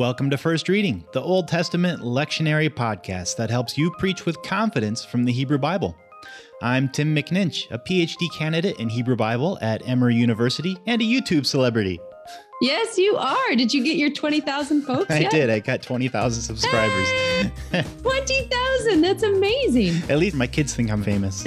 Welcome to First Reading, the Old Testament lectionary podcast that helps you preach with confidence from the Hebrew Bible. I'm Tim McNinch, a PhD candidate in Hebrew Bible at Emory University and a YouTube celebrity. Yes, you are. Did you get your 20,000 folks? I yet? did. I got 20,000 subscribers. Hey, 20,000. That's amazing. At least my kids think I'm famous.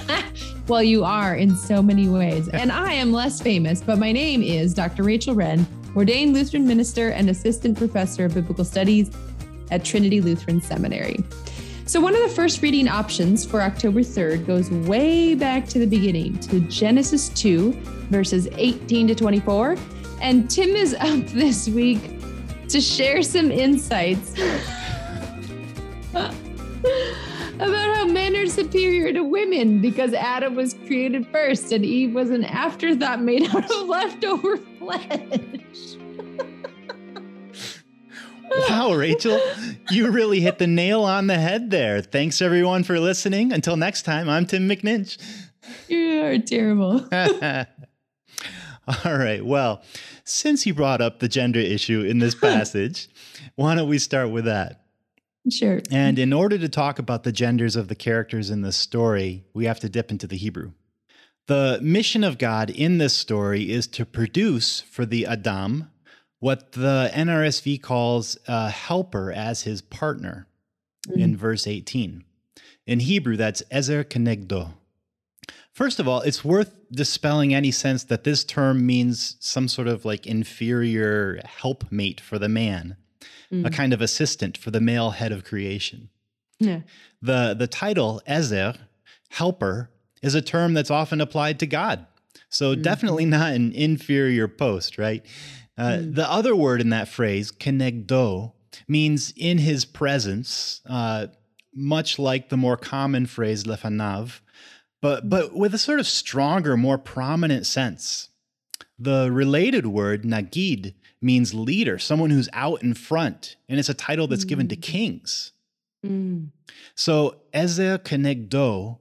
well, you are in so many ways. And I am less famous, but my name is Dr. Rachel Wrenn, ordained Lutheran minister and assistant professor of biblical studies at Trinity Lutheran Seminary. So, one of the first reading options for October 3rd goes way back to the beginning to Genesis 2, verses 18 to 24. And Tim is up this week to share some insights men are superior to women because Adam was created first and Eve was an afterthought made out of leftover flesh. wow, Rachel, you really hit the nail on the head there. Thanks everyone for listening. Until next time, I'm Tim McNinch. You are terrible. All right. Well, since you brought up the gender issue in this passage, why don't we start with that? Sure. And in order to talk about the genders of the characters in this story, we have to dip into the Hebrew. The mission of God in this story is to produce for the Adam what the NRSV calls a helper as his partner mm. in verse 18. In Hebrew, that's Ezer Kenegdo. First of all, it's worth dispelling any sense that this term means some sort of like inferior helpmate for the man, mm. a kind of assistant for the male head of creation. Yeah. The, the title, Ezer, helper, is a term that's often applied to God. So mm. definitely not an inferior post, right? Uh, mm. The other word in that phrase, kenegdo, means in his presence, uh, much like the more common phrase lefanav, but but with a sort of stronger, more prominent sense. The related word nagid means leader, someone who's out in front, and it's a title that's mm. given to mm. kings. Mm. So Ezer Kenegdo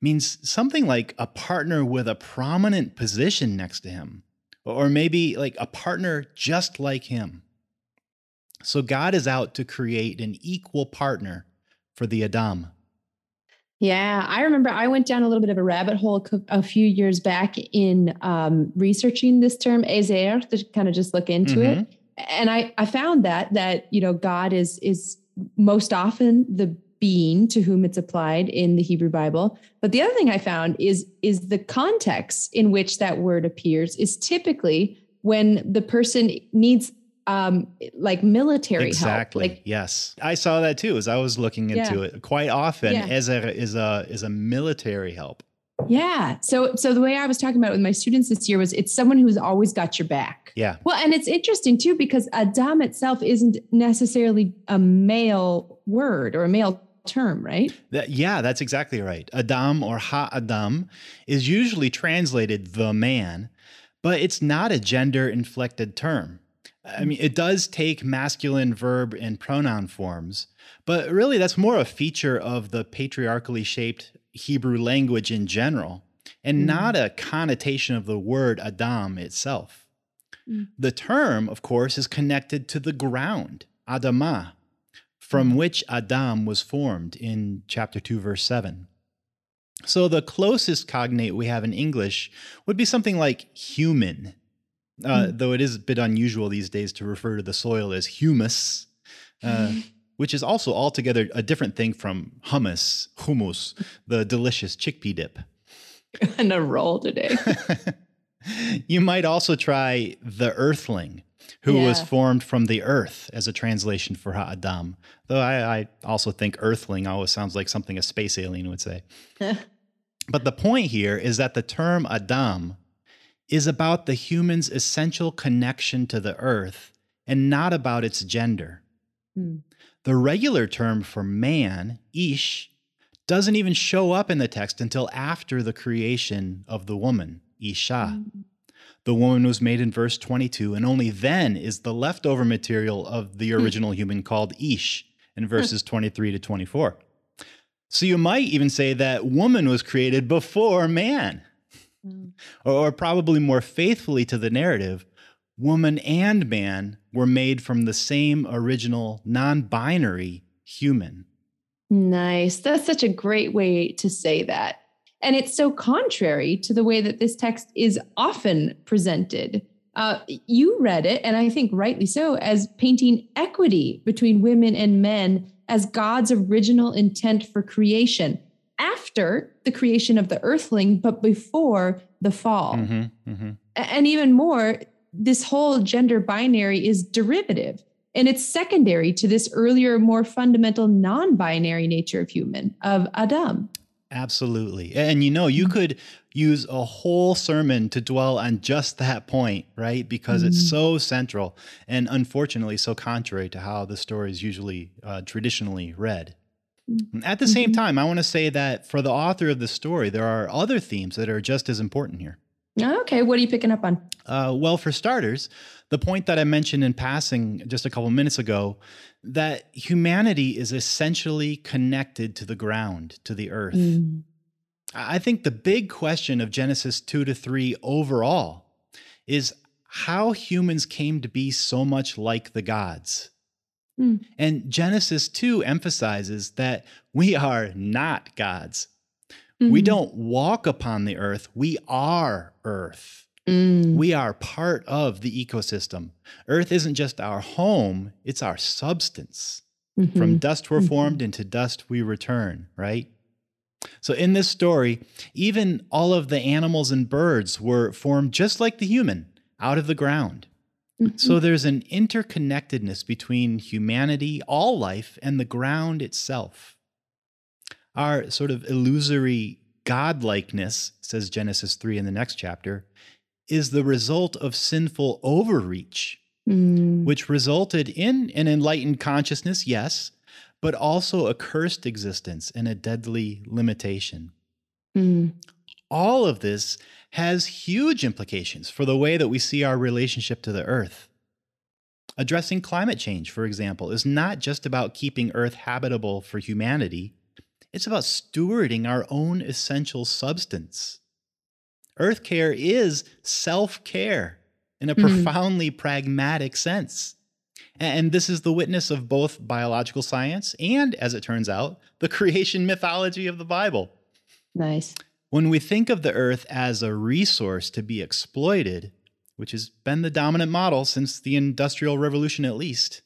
means something like a partner with a prominent position next to him, or maybe like a partner just like him. So God is out to create an equal partner for the Adam. Yeah, I remember I went down a little bit of a rabbit hole a few years back in um, researching this term ezer to kind of just look into mm-hmm. it, and I I found that that you know God is is most often the being to whom it's applied in the Hebrew Bible. But the other thing I found is is the context in which that word appears is typically when the person needs um like military exactly help. Like, yes i saw that too as i was looking into yeah. it quite often yeah. as a is a is a military help yeah so so the way i was talking about it with my students this year was it's someone who's always got your back yeah well and it's interesting too because adam itself isn't necessarily a male word or a male term, right? That, yeah, that's exactly right. Adam or Ha Adam is usually translated the man, but it's not a gender inflected term. I mean, it does take masculine verb and pronoun forms, but really that's more a feature of the patriarchally shaped Hebrew language in general and mm. not a connotation of the word Adam itself. Mm. The term, of course, is connected to the ground, Adamah, from mm. which Adam was formed in chapter 2, verse 7. So the closest cognate we have in English would be something like human uh, mm. though it is a bit unusual these days to refer to the soil as humus, uh, which is also altogether a different thing from hummus, hummus, the delicious chickpea dip. And a roll today. you might also try the earthling, who yeah. was formed from the earth as a translation for Ha'adam. Though I, I also think earthling always sounds like something a space alien would say. but the point here is that the term Adam is about the human's essential connection to the earth and not about its gender. Mm. The regular term for man, ish, doesn't even show up in the text until after the creation of the woman, Isha. Mm. The woman was made in verse 22, and only then is the leftover material of the hmm. original human called Ish in verses 23 to 24. So you might even say that woman was created before man. Mm. Or, or probably more faithfully to the narrative, woman and man were made from the same original non binary human. Nice. That's such a great way to say that. And it's so contrary to the way that this text is often presented. Uh, you read it, and I think rightly so, as painting equity between women and men as God's original intent for creation after the creation of the earthling, but before the fall. Mm-hmm, mm-hmm. And even more, this whole gender binary is derivative and it's secondary to this earlier, more fundamental non binary nature of human, of Adam. Absolutely. And you know, you could use a whole sermon to dwell on just that point, right? Because mm-hmm. it's so central and unfortunately so contrary to how the story is usually uh, traditionally read. At the same mm-hmm. time, I want to say that for the author of the story, there are other themes that are just as important here. Okay, what are you picking up on? Uh, well, for starters, the point that I mentioned in passing just a couple minutes ago that humanity is essentially connected to the ground, to the earth. Mm. I think the big question of Genesis 2 to 3 overall is how humans came to be so much like the gods. Mm. And Genesis 2 emphasizes that we are not gods. Mm-hmm. We don't walk upon the earth, we are earth. Mm. We are part of the ecosystem. Earth isn't just our home, it's our substance. Mm-hmm. From dust we're mm-hmm. formed, into dust we return, right? So, in this story, even all of the animals and birds were formed just like the human, out of the ground. Mm-hmm. So, there's an interconnectedness between humanity, all life, and the ground itself. Our sort of illusory godlikeness, says Genesis 3 in the next chapter, is the result of sinful overreach, mm. which resulted in an enlightened consciousness, yes, but also a cursed existence and a deadly limitation. Mm. All of this has huge implications for the way that we see our relationship to the earth. Addressing climate change, for example, is not just about keeping Earth habitable for humanity, it's about stewarding our own essential substance. Earth care is self care in a mm-hmm. profoundly pragmatic sense. And this is the witness of both biological science and, as it turns out, the creation mythology of the Bible. Nice. When we think of the earth as a resource to be exploited, which has been the dominant model since the Industrial Revolution at least,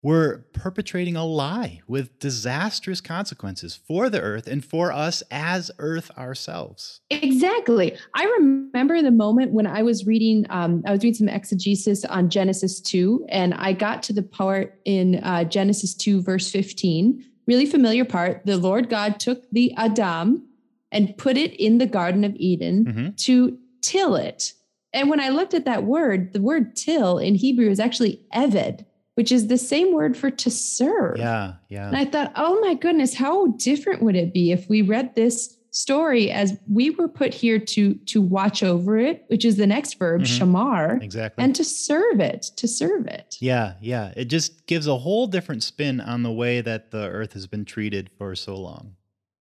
we're perpetrating a lie with disastrous consequences for the earth and for us as earth ourselves. Exactly. I remember the moment when I was reading, um, I was doing some exegesis on Genesis 2, and I got to the part in uh, Genesis 2, verse 15, really familiar part. The Lord God took the Adam and put it in the Garden of Eden mm-hmm. to till it. And when I looked at that word, the word till in Hebrew is actually eved which is the same word for to serve. Yeah, yeah. And I thought, oh my goodness, how different would it be if we read this story as we were put here to to watch over it, which is the next verb, mm-hmm. shamar, exactly, and to serve it, to serve it. Yeah, yeah. It just gives a whole different spin on the way that the earth has been treated for so long.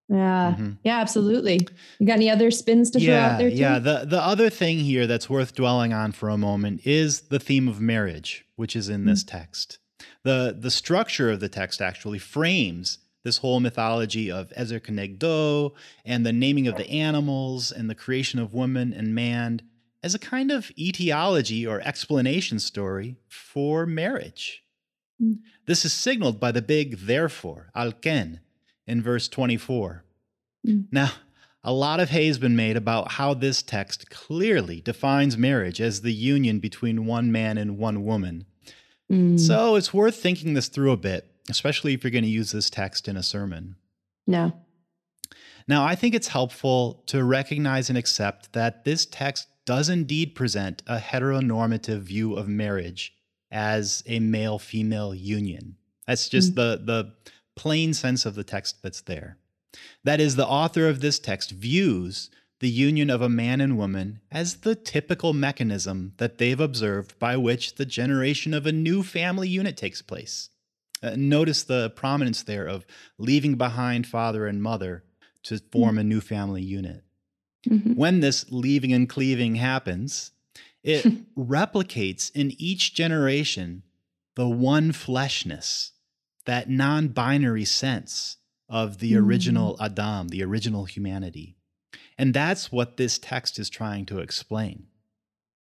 Yeah. Mm-hmm. Yeah, absolutely. You got any other spins to yeah, throw out there? Too? Yeah. The the other thing here that's worth dwelling on for a moment is the theme of marriage, which is in mm-hmm. this text. The the structure of the text actually frames this whole mythology of Ezer Kenegdo and the naming of the animals and the creation of woman and man as a kind of etiology or explanation story for marriage. Mm-hmm. This is signaled by the big therefore, alken, in verse 24. Mm. Now, a lot of hay has been made about how this text clearly defines marriage as the union between one man and one woman. Mm. So it's worth thinking this through a bit, especially if you're going to use this text in a sermon. No. Now, I think it's helpful to recognize and accept that this text does indeed present a heteronormative view of marriage as a male female union. That's just mm. the, the plain sense of the text that's there. That is, the author of this text views the union of a man and woman as the typical mechanism that they've observed by which the generation of a new family unit takes place. Uh, notice the prominence there of leaving behind father and mother to form mm-hmm. a new family unit. Mm-hmm. When this leaving and cleaving happens, It replicates in each generation the one fleshness, that non binary sense of the Mm. original Adam, the original humanity. And that's what this text is trying to explain.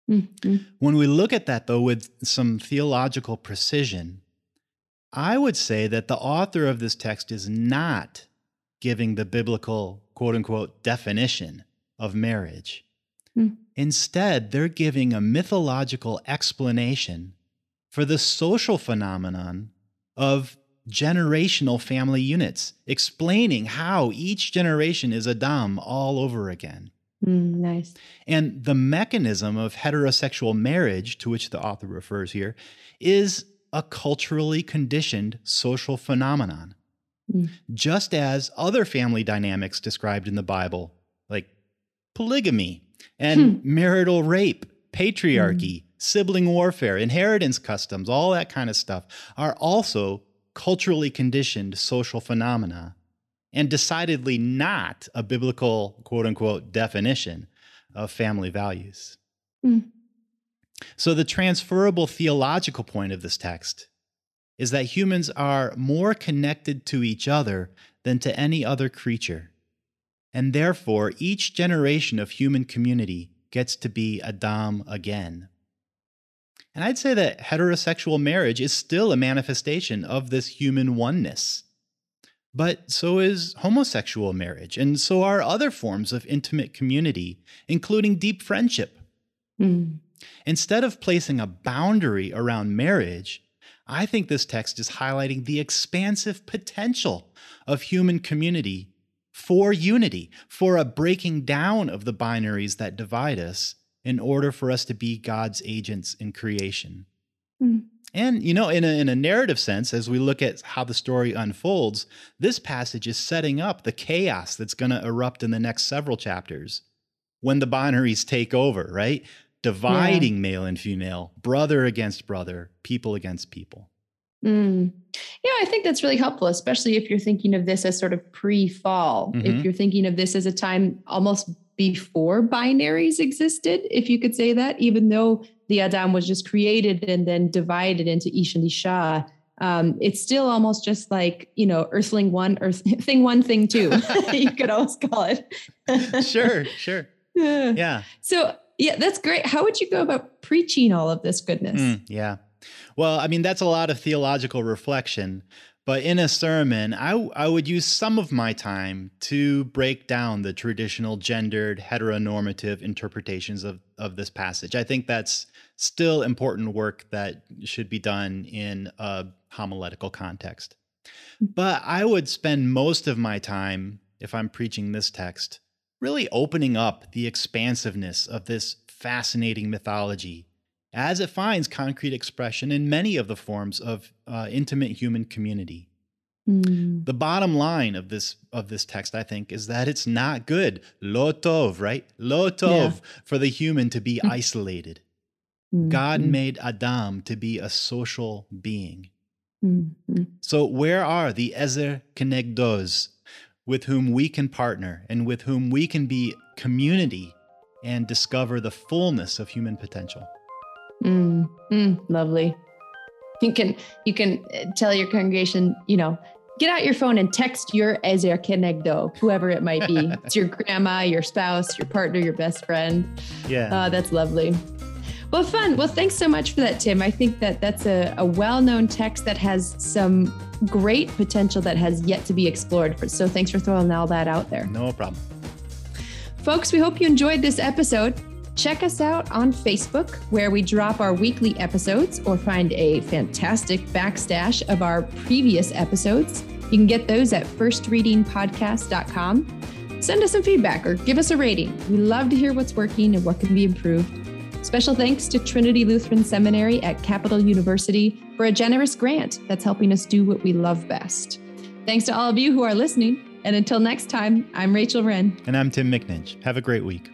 Mhm. When we look at that, though, with some theological precision, I would say that the author of this text is not giving the biblical quote unquote definition of marriage. Hmm. Instead, they're giving a mythological explanation for the social phenomenon of generational family units, explaining how each generation is Adam all over again. Mm, nice. And the mechanism of heterosexual marriage, to which the author refers here, is a culturally conditioned social phenomenon. Mm. Just as other family dynamics described in the Bible, like polygamy and marital rape, patriarchy, sibling warfare, inheritance customs, all that kind of stuff, are also culturally conditioned social phenomena and decidedly not a biblical quote unquote definition of family values. Mm. So, the transferable theological point of this text is that humans are more connected to each other than to any other creature. And therefore, each generation of human community gets to be Adam again. And I'd say that heterosexual marriage is still a manifestation of this human oneness. But so is homosexual marriage, and so are other forms of intimate community, including deep friendship. Mm. Instead of placing a boundary around marriage, I think this text is highlighting the expansive potential of human community for unity, for a breaking down of the binaries that divide us in order for us to be God's agents in creation. Mm. And, you know, in a, in a narrative sense, as we look at how the story unfolds, this passage is setting up the chaos that's going to erupt in the next several chapters when the binaries take over, right? Dividing male and female, brother against brother, people against people. Mm. Yeah, I think that's really helpful, especially if you're thinking of this as sort of pre fall. Mhm. If you're thinking of this as a time almost before binaries existed, if you could say that, even though the Adam was just created and then divided into Ish and Isha. Um, it's still almost just like, you know, Earthling one, Earth thing one, thing two. you could always call it. Sure, sure. Yeah. So, yeah, that's great. How would you go about preaching all of this goodness? Mm, yeah. Well, I mean, that's a lot of theological reflection. But in a sermon, I, I would use some of my time to break down the traditional gendered heteronormative interpretations of, of this passage. I think that's still important work that should be done in a homiletical context. But I would spend most of my time, if I'm preaching this text, really opening up the expansiveness of this fascinating mythology as it finds concrete expression in many of the forms of uh, intimate human community. Mm. The bottom line of this of this text, I think, is that it's not good. Lotov, right? Lo tov for the human to be isolated. God Mm, made Adam to be a social being. mm, mm. So where are the Ezer Kenegdos with whom we can partner and with whom we can be community and discover the fullness of human potential? Mm, mm, lovely. You can you can uh, tell your congregation, you know, get out your phone and text your Ezer Kenegdo, whoever it might be. it's your grandma, your spouse, your partner, your best friend. Yeah. Uh, that's lovely. Well, fun. Well, thanks so much for that, Tim. I think that that's a, a well-known text that has some great potential that has yet to be explored. So thanks for throwing all that out there. no problem. Folks, we hope you enjoyed this episode. Check us out on Facebook, where we drop our weekly episodes or find a fantastic backstash of our previous episodes. You can get those at firstreadingpodcast.com. Send us some feedback or give us a rating. We love to hear what's working and what can be improved. Special thanks to Trinity Lutheran Seminary at Capital University for a generous grant that's helping us do what we love best. Thanks to all of you who are listening. And until next time, I'm Rachel Wrenn. And I'm Tim McNinch. Have a great week.